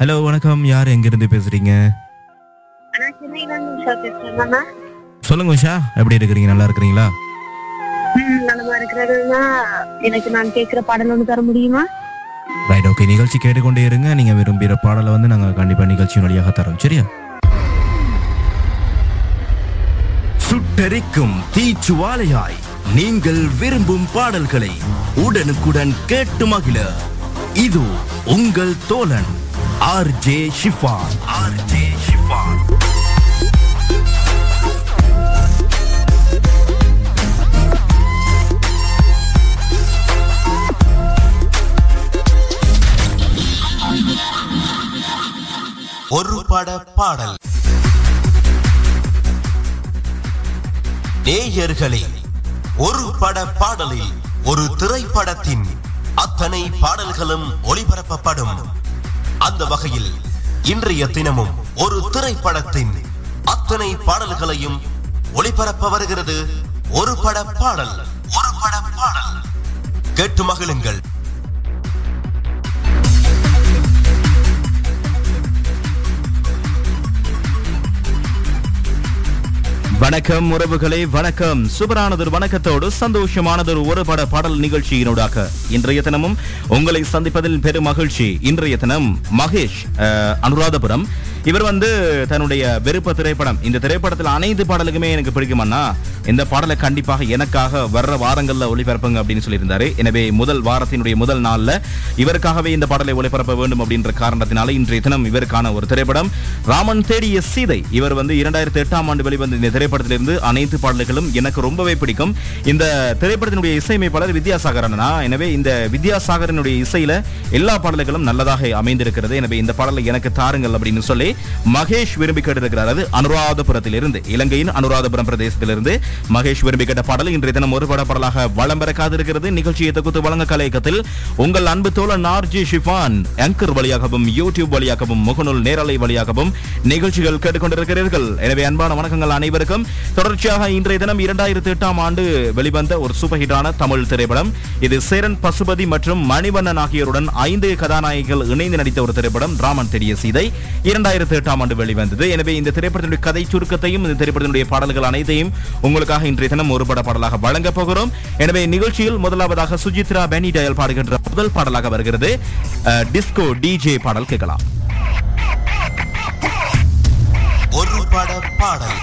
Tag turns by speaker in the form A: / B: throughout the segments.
A: Hello வணக்கம். யார் பேசுறீங்க?
B: சென்னையில இருந்து அண்ணா.
A: சொல்லுங்க உஷா. எப்படி இருக்கிறீங்க? நல்லா இருக்கிறீங்களா?
B: நலமா எனக்கு நான் கேட்கிற பாடல் ஒன்று தர முடியுமா?
A: ரைட் ஓகே நிகழ்ச்சி கேட்டுக்கொண்டே இருங்க. நீங்க விரும்புகிற பாடலை வந்து நாங்க கண்டிப்பா நிகழ்ச்சியின் வழியாக தரோம். சரியா?
C: சுட்டெரிக்கும் தீச்சுவாலையாய் நீங்கள் விரும்பும் பாடல்களை உடனுக்குடன் கேட்டு மகிழ. இது உங்கள் தோழன். R J Shifan R J Shifan ஒரு பட பாடல். நேயர்களே ஒரு பட பாடலில் ஒரு திரைப்படத்தின் அத்தனை பாடல்களும் ஒளிபரப்பப்படும். அந்த வகையில் இன்றைய தினமும் ஒரு திரைப்படத்தின் அத்தனை பாடல்களையும் ஒளிபரப்ப வருகிறது ஒரு பட பாடல் ஒரு பட பாடல். கேட்டு மகிழுங்கள். வணக்கம் உறவுகளே வணக்கம். சுபரானதொரு வணக்கத்தோடு சந்தோஷமானதொரு ஒரு பட பாடல் நிகழ்ச்சியினூடாக. இன்றைய தினமும் உங்களை சந்திப்பதில் பெரும் மகிழ்ச்சி. இன்றைய தினம் மகேஷ் அனுராதபுரம் இவர் வந்து தன்னுடைய விருப்ப திரைப்படம். இந்த திரைப்படத்தில் அனைத்து பாடலுக்குமே எனக்கு பிடிக்குமண்ணா இந்த பாடலை கண்டிப்பாக எனக்காக வர்ற வாரங்களில் ஒளிபரப்புங்க அப்படின்னு சொல்லியிருந்தாரு. எனவே முதல் வாரத்தினுடைய முதல் நாளில் இவருக்காகவே இந்த பாடலை ஒளிபரப்ப வேண்டும் அப்படின்ற காரணத்தினால இன்றைய தினம் இவருக்கான ஒரு திரைப்படம். ராமன் தேடிய சீதை. இவர் வந்து இரண்டாயிரத்தி எட்டாம் ஆண்டு வெளிவந்த இந்த திரைப்படத்திலிருந்து அனைத்து பாடல்களும் எனக்கு ரொம்பவே பிடிக்கும். இந்த திரைப்படத்தினுடைய இசையமைப்பாளர் வித்யாசாகர் அண்ணா. எனவே இந்த வித்யாசாகரனுடைய இசையில எல்லா பாடல்களும் நல்லதாக அமைந்திருக்கிறது. எனவே இந்த பாடலை எனக்கு தாருங்கள் அப்படின்னு சொல்லி மகேஷ் விரும்பி கேட்டிருக்கிறார். அது அனுராதபுரத்திலிருந்து இலங்கையின் அனுராதபுரம் பிரதேசத்திலிருந்து. மகேஷ் விரும்பி கேட்ட பாடல் இன்றைய தினம் ஒரு பட பாடலாக வளம் பெற காத்திருக்கிறது நிகழ்ச்சியை தொகுத்து வழங்க கலையகத்தில் உங்கள் அன்பு தோழன் ஆர்ஜி ஷிஃபான் ஆங்கர் வழியாகவும் யூடியூப் வழியாகவும் முகநூல் நேரலை வழியாகவும் நிகழ்ச்சிகள் கேட்டுக்கொண்டிருக்கிறீர்கள். எனவே அன்பான வணக்கங்கள் அனைவருக்கும். தொடர்ச்சியாக இன்றைய தினம் இரண்டாயிரத்தி எட்டாம் ஆண்டு வெளிவந்த ஒரு சூப்பர் ஹிட்டான தமிழ் திரைப்படம். இது சேரன் பசுபதி மற்றும் மணிவண்ணன் ஆகியோருடன் ஐந்து கதாநாயகிகள் இணைந்து நடித்த ஒரு திரைப்படம் ராமன் தெரிய சீதை. இரண்டாயிரத்தி எட்டாம் ஆண்டு வெளிவந்தது. எனவே இந்த திரைப்படத்தினுடைய கதை சுருக்கத்தையும் இந்த திரைப்படத்தினுடைய பாடல்கள் அனைத்தையும் உங்களுக்காக இன்றைய தினம் ஒரு பட பாடலாக வழங்கப் போகிறோம். எனவே நிகழ்ச்சியில் முதலாவதாக சுஜித்ரா பெனி டயல் பாடுகின்ற முதல் பாடலாக வருகிறது. டிஸ்கோ டிஜே பாடல் கேட்கலாம். ஒரு பட பாடல்.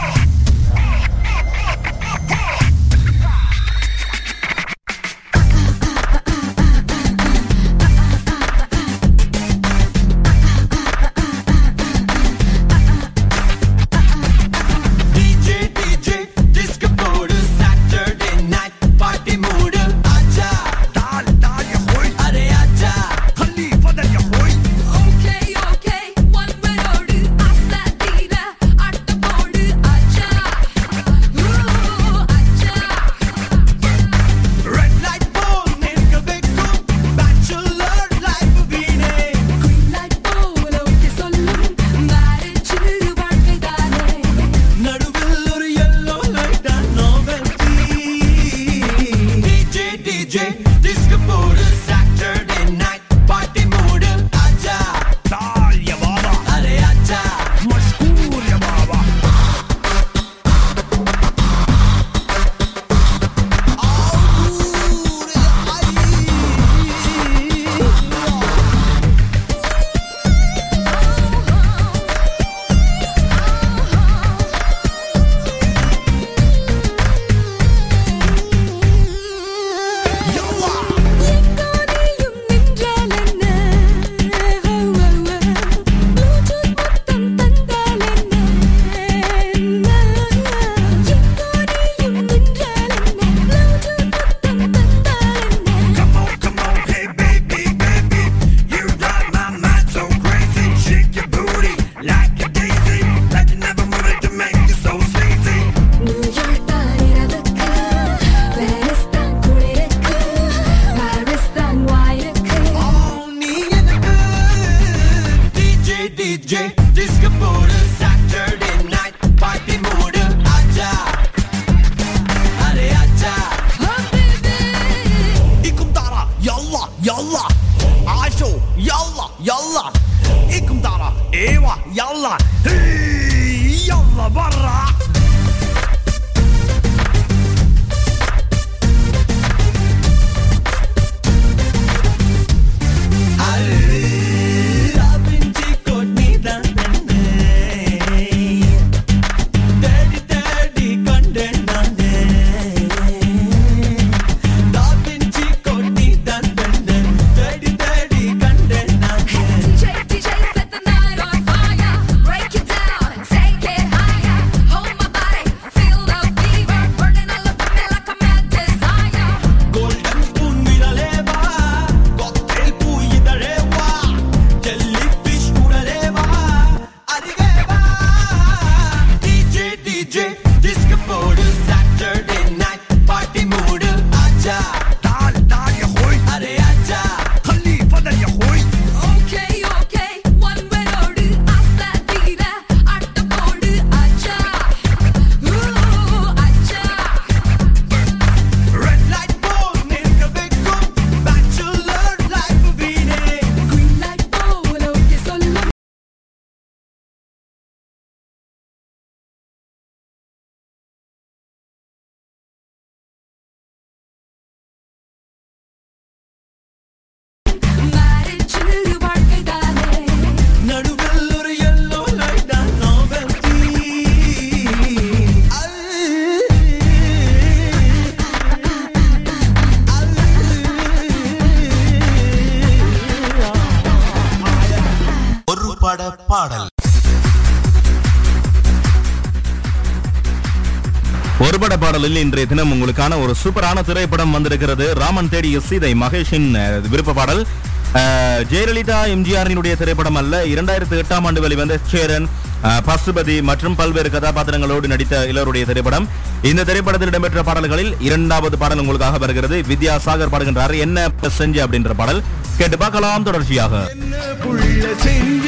C: பாடலில் இன்றைய தினம் உங்களுக்கான ஒரு சூப்பரான திரைப்படம் வந்திருக்கிறது. ராமன் தேடிய சீதை மகேஷின் விருப்ப பாடல். ஜெயலலிதா எம்ஜிஆரினுடைய திரைப்படம் அல்ல. இரண்டாயிரத்தி எட்டாம் ஆண்டு வெளிவந்த சேரன் பசுபதி மற்றும் பல்வேறு கதாபாத்திரங்களோடு நடித்த இலருடைய திரைப்படம். இந்த திரைப்படத்தில் இடம்பெற்ற பாடல்களில் இரண்டாவது பாடல் உங்களுக்காக வருகிறது. வித்யா சாகர் பாடுகின்றார். என்ன செஞ்சு அப்படின்ற பாடல். கேட்டு பார்க்கலாம் தொடர்ச்சியாக.
D: செஞ்ச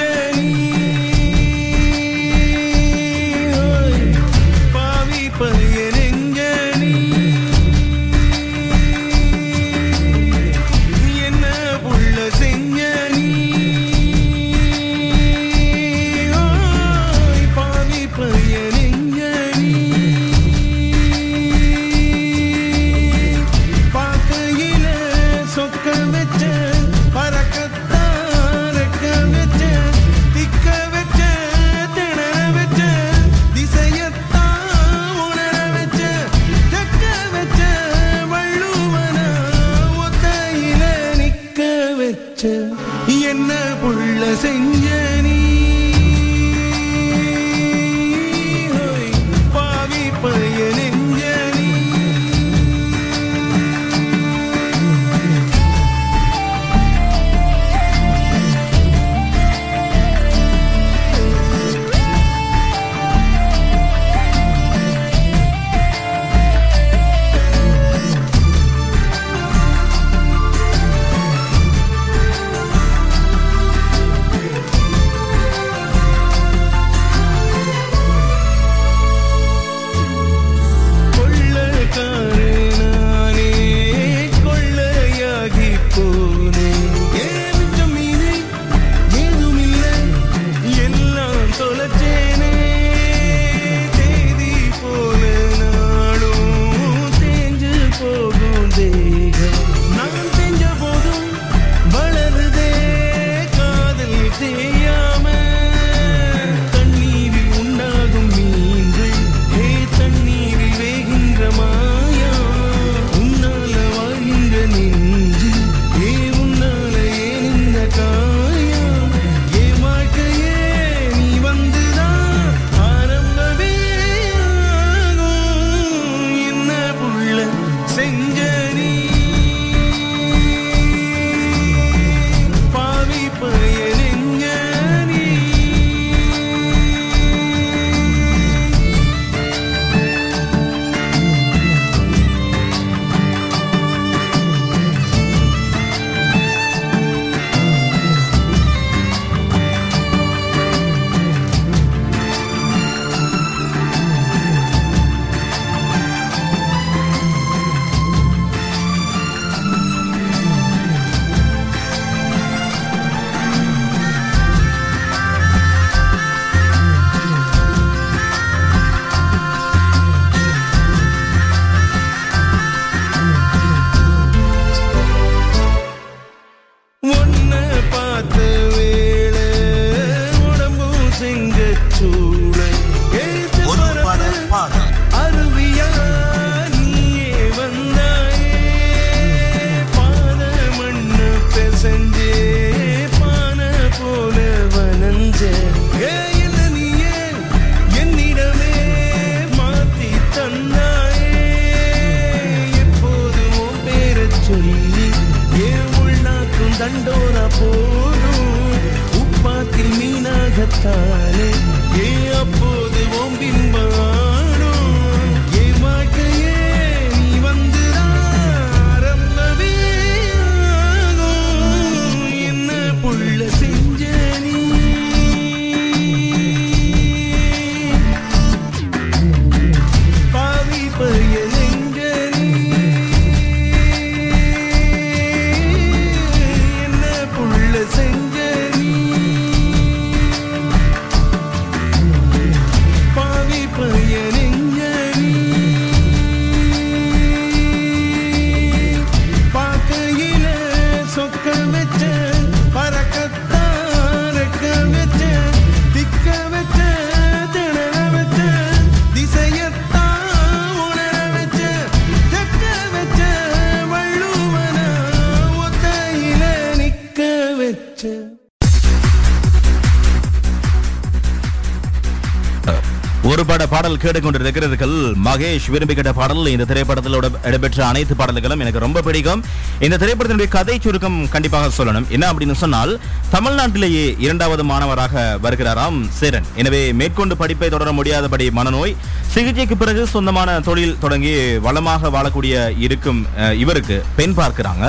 C: கேட்டுக்கொண்டிருக்கிறீர்கள் மகேஷ் விரும்பி கேட்ட பாடல் இந்த திரைப்படத்தில் இடம்பெற்ற அனைத்து பாடல்களும் எனக்கு ரொம்ப பிடிக்கும். இந்த திரைப்படத்தினுடைய கதை சுருக்கம் கண்டிப்பாக சொல்லணும். என்ன அப்படின்னு சொன்னால் தமிழ்நாட்டிலேயே இரண்டாவது மாணவராக வருகிறாராம் சேரன். எனவே மேற்கொண்டு படிப்பை தொடர முடியாதபடி மனநோய் சிகிச்சைக்கு பிறகு சொந்தமான தொழில் தொடங்கி வளமாக வாழக்கூடிய இருக்கும் இவருக்கு பெண் பார்க்கிறாங்க.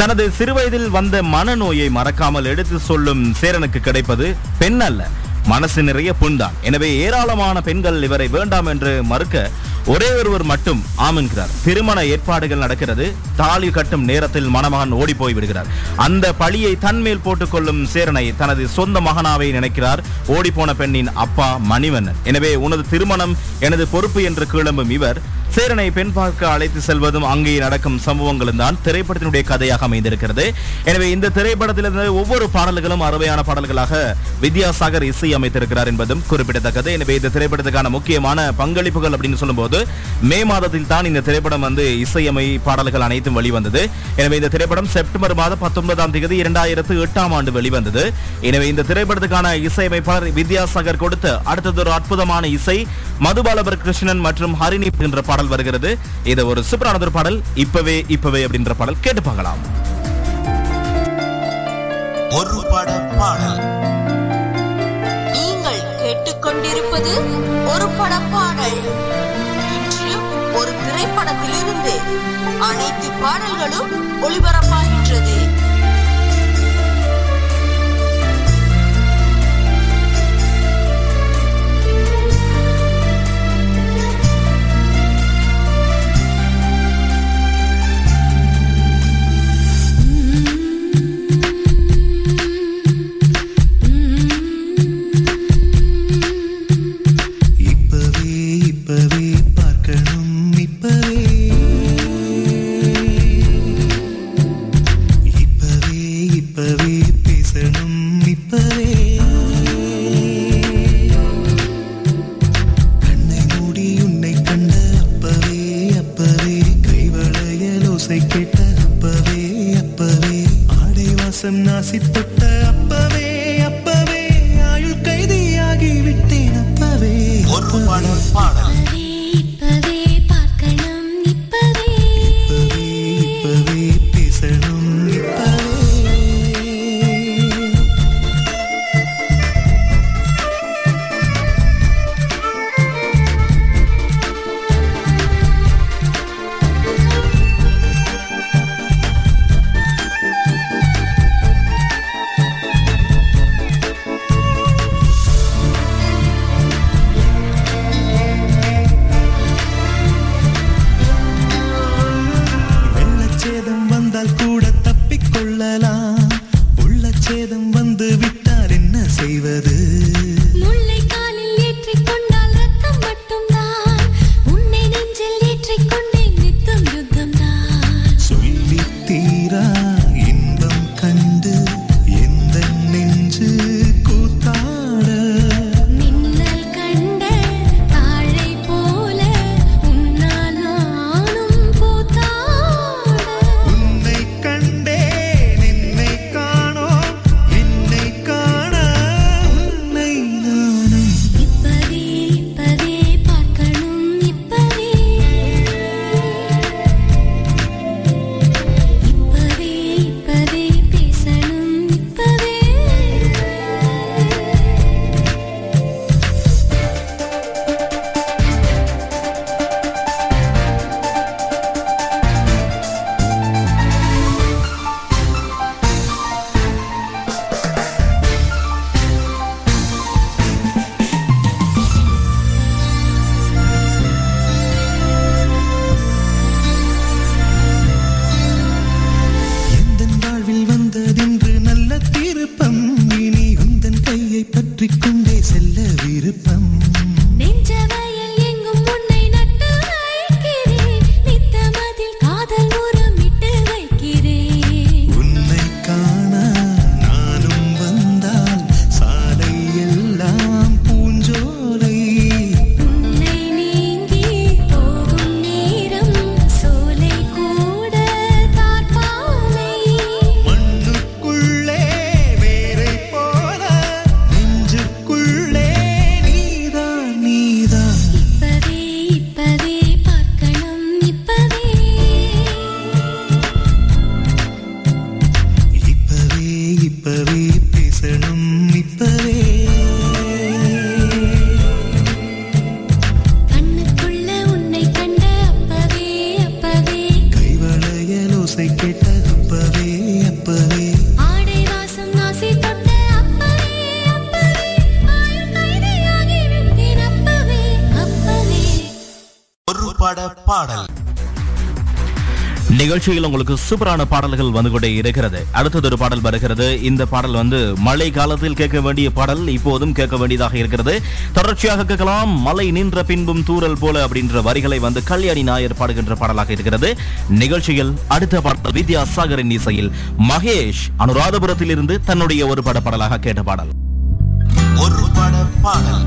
C: தனது சிறுவயதில் வந்த மனநோயை மறக்காமல் எடுத்து சொல்லும் சேரனுக்கு கிடைப்பது பெண் அல்ல. மனசு நிறைய புண்தான். எனவே ஏராளமான பெண்கள் இவரை வேண்டாம் என்று மறுக்க ஒரே ஒருவர் மட்டும் ஆமென்கிறார் திருமண ஏற்பாடுகள் நடக்கிறது. தாலி கட்டும் நேரத்தில் மணமகன் ஓடி போய் விடுகிறார். அந்த பழியை தன்மேல் போட்டுக்கொள்ளும் சேரனை தனது சொந்த மகனாவை நினைக்கிறார். ஓடிப்போன பெண்ணின் அப்பா மணிவண்ணன். எனவே உனது திருமணம் எனது பொறுப்பு என்று கிளம்பும் இவர் சேரனை பெண் பார்க்க அழைத்து செல்வதும் அங்கே நடக்கும் சம்பவங்களும் தான் திரைப்படத்தினுடைய கதையாக அமைந்திருக்கிறது. எனவே இந்த திரைப்படத்திலிருந்து ஒவ்வொரு பாடல்களும் அருமையான பாடல்களாக வித்யாசாகர் இசை அமைத்திருக்கிறார் என்பதும் குறிப்பிடத்தக்கது. எனவே இந்த திரைப்படத்துக்கான முக்கியமான பங்களிப்புகள் அப்படின்னு சொல்லும்போது மே மாதத்தில் தான் இந்த திரைப்படம் வந்து இசையமை பாடல்கள் அனைத்தும் வெளிவந்தது. எனவே இந்த திரைப்படம் செப்டம்பர் மாதம் பத்தொன்பதாம் தேதி இரண்டாயிரத்து எட்டாம் ஆண்டு வெளிவந்தது. எனவே இந்த திரைப்படத்துக்கான இசையமைப்பாளர் வித்யாசாகர் கொடுத்த அடுத்தது ஒரு அற்புதமான இசை மதுபாலபர் கிருஷ்ணன் மற்றும் ஹரிணி என்ற பாடல் வருகிறது. இது ஒரு சூப்பரானது பாடல். இப்பவே இப்பவே அப்படின்ற பாடல் கேட்டு பார்க்கலாம்.
E: ஒரு பட பாடல்.
F: நீங்கள் கேட்டுக்கொண்டிருப்பது ஒரு பட பாடல். இன்று ஒரு திரைப்படத்திலிருந்து அனைத்து பாடல்களும் ஒளிபரப்பாகின்றது.
G: si
E: te பட பாடல்.
C: நிகழ்ச்சியில் உங்களுக்கு சூப்பரான பாடல்கள் வந்து கொண்டே இருக்கிறது. அடுத்தது ஒரு பாடல் வருகிறது. இந்த பாடல் வந்து மழை காலத்தில் கேட்க வேண்டிய பாடல். இப்போதும் கேட்க வேண்டியதாக இருக்கிறது. தொடர்ச்சியாக கேட்கலாம். மலை நின்ற பின்பும் தூரல் போல அப்படின்ற வரிகளை வந்து கல்யாணி நாயர் பாடுகின்ற பாடலாக இருக்கிறது. நிகழ்ச்சியில் அடுத்த பாடல் வித்யாசாகரின் இசையில் மகேஷ் அனுராதபுரத்தில் இருந்து தன்னுடைய ஒரு பட பாடலாக கேட்ட பாடல்.
E: ஒரு பட பாடல்.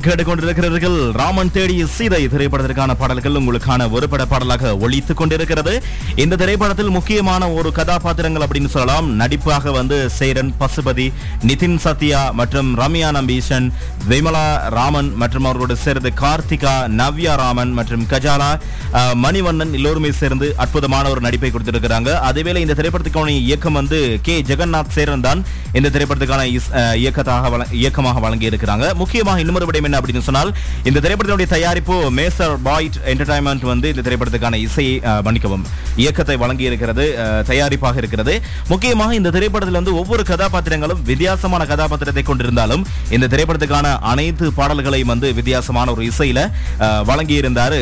E: கேட்டுக் பட
C: கேட்டுக்கொண்டிருக்கிறீர்கள் ராமன் தேடிய சீதை திரைப்படத்திற்கான பாடல்கள் உங்களுக்கான ஒரு பட பாடலாக ஒழித்துக் கொண்டிருக்கிறது. இந்த திரைப்படத்தில் முக்கியமான ஒரு கதாபாத்திரங்கள் அப்படின்னு சொல்லலாம். நடிப்பாக வந்து சேரன் பசுபதி நிதின் சத்யா மற்றும் ரம்யா நம்பீசன் விமலா ராமன் மற்றும் அவர்களோடு சேர்ந்து கார்த்திகா நவ்யா ராமன் மற்றும் கஜாலா மணிவண்ணன் எல்லோருமே சேர்ந்து அற்புதமான ஒரு நடிப்பை கொடுத்திருக்கிறாங்க. அதேவேளை இந்த திரைப்படத்துக்கான இயக்கம் வந்து கே. ஜெகநாத் சேரன் தான் இந்த திரைப்படத்துக்கான இஸ்- இயக்கத்தாக இயக்கமாக வழங்கி இருக்கிறாங்க முக்கியமாக இன்னொரு விடயம் என்ன அப்படின்னு சொன்னால் இந்த திரைப்படத்தினுடைய தயாரிப்பு மேசர் பாய்ட் என்டர்டைன்மெண்ட் வந்து இந்த திரைப்படத்துக்கான இசையை மன்னிக்கவும் இயக்கத்தை வழங்கி இருக்கிறது தயாரிப்பாக இருக்கிறது. முக்கியமாக இந்த திரைப்படத்தில் வந்து ஒவ்வொரு கதாபாத்திரங்களும் வித்தியாசமான கதாபாத்திரத்தை கொண்டிருந்தாலும் இந்த திரைப்படத்துக்கான அனைத்து பாடல்களையும் வந்து வித்தியாசமான ஒரு இசையில அஹ், வழங்கி இருந்தாரு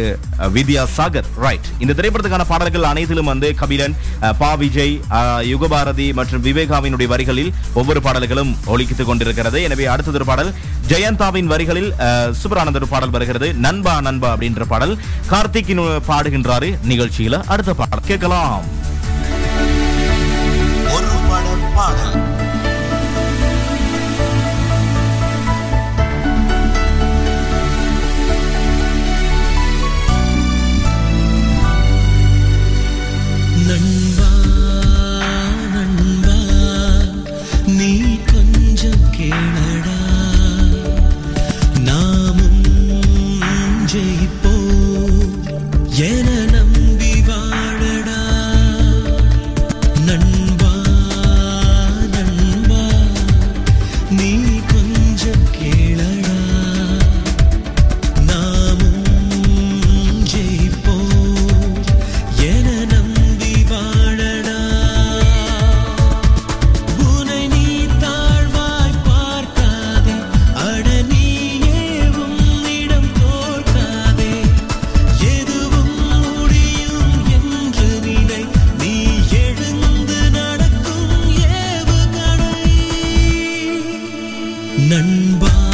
C: வித்யா சாகர். ரைட் இந்த திரைப்படத்துக்கான பாடல்கள் அனைத்திலும் வந்து கபிலன் பா விஜய் யுகபாரதி மற்றும் விவேகாவினுடைய வரிகளில் ஒவ்வொரு பாடல்களும் ஒலிக்கித்துக் கொண்டிருக்கிறது. எனவே அடுத்தது ஒரு பாடல் ஜெயந்தாவின் வரிகளில் சுப்ரானந்தர் பாடல் வருகிறது. நண்பா நண்பா அப்படின்ற பாடல். கார்த்திக் பாடுகின்றாரு. நிகழ்ச்சியில அடுத்த பாடல். கேட்கலாம்.
G: நண்பா.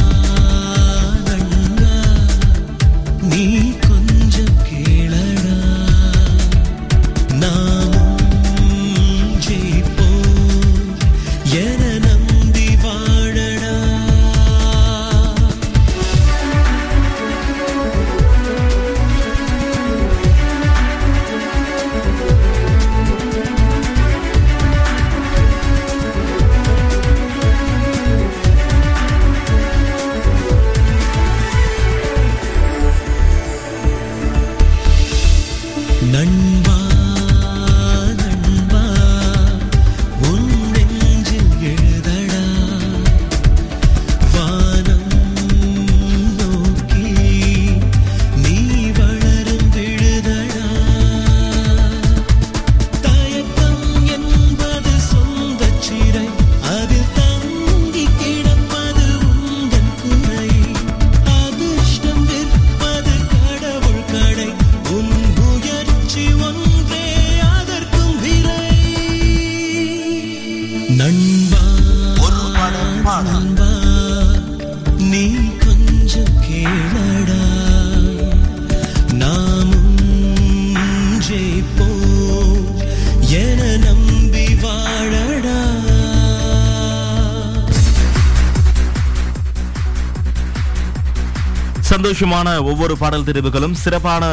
C: சந்தோஷமான ஒவ்வொரு பாடல் தெரிவுகளும் சிறப்பான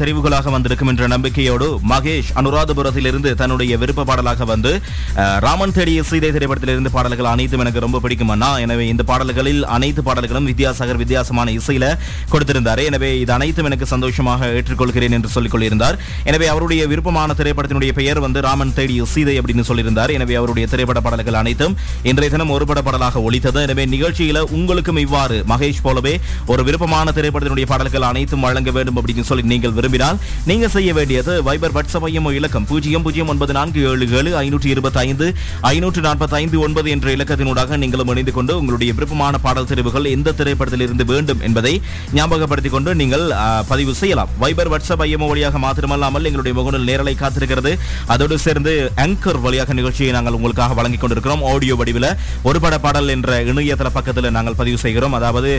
C: தெரிவுகளாக வந்திருக்கும் என்ற நம்பிக்கையோடு மகேஷ் அனுராதபுரத்திலிருந்து தன்னுடைய விருப்ப பாடலாக வந்து ராமன் தேடிய சீதை திரைப்படத்திலிருந்து பாடல்கள் அனைத்தும் எனக்கு ரொம்ப பிடிக்கும் அண்ணா. எனவே இந்த பாடல்களில் அனைத்து பாடல்களும் வித்யாசாகர் வித்தியாசமான இசையில கொடுத்திருந்தார். எனவே இது அனைத்தும் எனக்கு சந்தோஷமாக ஏற்றுக்கொள்கிறேன் என்று சொல்லிக் கொள்ளியிருந்தார் எனவே அவருடைய விருப்பமான திரைப்படத்தினுடைய பெயர் வந்து ராமன் தேடிய சீதை அப்படின்னு சொல்லியிருந்தார். எனவே அவருடைய திரைப்பட பாடல்கள் அனைத்தும் இன்றைய தினம் ஒருபட பாடலாக ஒழித்தது எனவே நிகழ்ச்சியில உங்களுக்கும் இவ்வாறு மகேஷ் போலவே ஒரு விருப்பமான திரைப்படத்தினுடைய பாடல்கள் அனைத்தும் வழங்க வேண்டும் அப்படின்னு சொல்லி நீங்கள் விரும்பினால் நீங்க செய்ய வேண்டியது வைபர் வாட்ஸ்அப் ஐஎம்ஓ இலக்கம் பூஜ்ஜியம் பூஜ்ஜியம் ஒன்பது நான்கு ஏழு ஏழு ஐநூற்றி இருபத்தி ஐந்து ஐநூற்று நாற்பத்தி ஐந்து ஒன்பது என்ற இலக்கத்தினூடாக நீங்களும் இணைந்து கொண்டு உங்களுடைய விருப்பமான பாடல் தெரிவுகள் எந்த திரைப்படத்தில் இருந்து வேண்டும் என்பதை ஞாபகப்படுத்திக் கொண்டு நீங்கள் பதிவு செய்யலாம். வைபர் வாட்ஸ்அப் ஐஎம்ஓ வழியாக மாத்திரமல்லாமல் எங்களுடைய முகநூல் நேரலை காத்திருக்கிறது. அதோடு சேர்ந்து ஆங்கர் வழியாக நிகழ்ச்சியை நாங்கள் உங்களுக்காக வழங்கிக் கொண்டிருக்கிறோம். ஆடியோ வடிவில் ஒரு பட பாடல் என்ற இணையதள பக்கத்தில் நாங்கள் பதிவு செய்கிறோம். அதாவது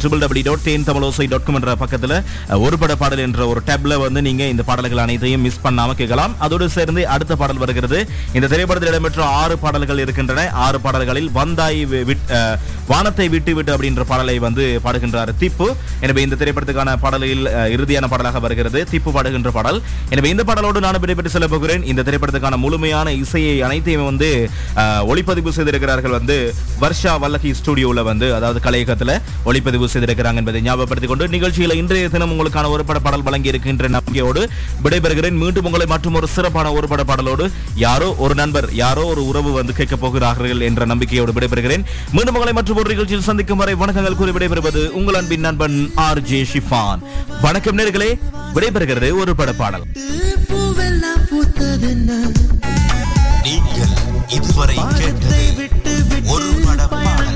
C: triple W dot Then Tamil Tamilosai dot com என்ற பக்கத்தில் அஹ், ஒரு பட பாடல் என்ற ஒரு டேப்ல வந்து நீங்க இந்த பாடல்கள் அனைத்தையும் மிஸ் பண்ணாம கேட்கலாம். அதோடு சேர்ந்து அடுத்த பாடல் வருகிறது. இந்த திரைப்படத்தில் இடம்பெற்ற ஆறு பாடல்கள் இருக்கின்றன. ஆறு பாடல்களில் வந்தாய் வானத்தை விட்டு விட்டு அப்படின்ற பாடலை வந்து பாடுகின்றார் திப்பு. எனவே இந்த திரைப்படத்துக்கான பாடலில் இறுதியான பாடலாக வருகிறது. திப்பு பாடுகின்ற பாடல். எனவே இந்த பாடலோடு நான் விடைபெற்று செல்ல போகிறேன். இந்த திரைப்படத்துக்கான முழுமையான இசையை அனைத்தையும் வந்து ஒளிப்பதிவு செய்திருக்கிறார்கள் வந்து வர்ஷா வல்லகி ஸ்டுடியோவில் வந்து அதாவது கலையகத்தில் ஒளிப்பதிவு செய்திருக்கிறாங்க என்பதை ஞாபகப்படுத்திக் கொண்டு நிகழ்ச்சியில் இன்றைய தினம் உங்களுக்கான ஒரு பட பாடல் வழங்கி இருக்கின்ற நம்பிக்கையோடு விடைபெறுகிறேன். மீண்டும் உங்களை மற்றும் ஒரு சிறப்பான ஒரு பட பாடலோடு யாரோ ஒரு நண்பர் யாரோ ஒரு உறவு வந்து கேட்க போகிறார்கள் என்ற நம்பிக்கையோடு விடைபெறுகிறேன். மீண்டும் உங்களை மற்றும் ஒரு நிகழ்ச்சியில் சந்திக்கும் வரை வணக்கங்கள் கூறி விடைபெறுவது உங்கள் அன்பின் நண்பன் ஆர் ஜே ஷிஃபான். வணக்கம் நேர்களே விடைபெறுகிறது ஒரு பட பாடல்
G: நீங்கள் இதுவரை கேட்டது
H: விட்டு விட்டு
G: ஒரு பட பாடல்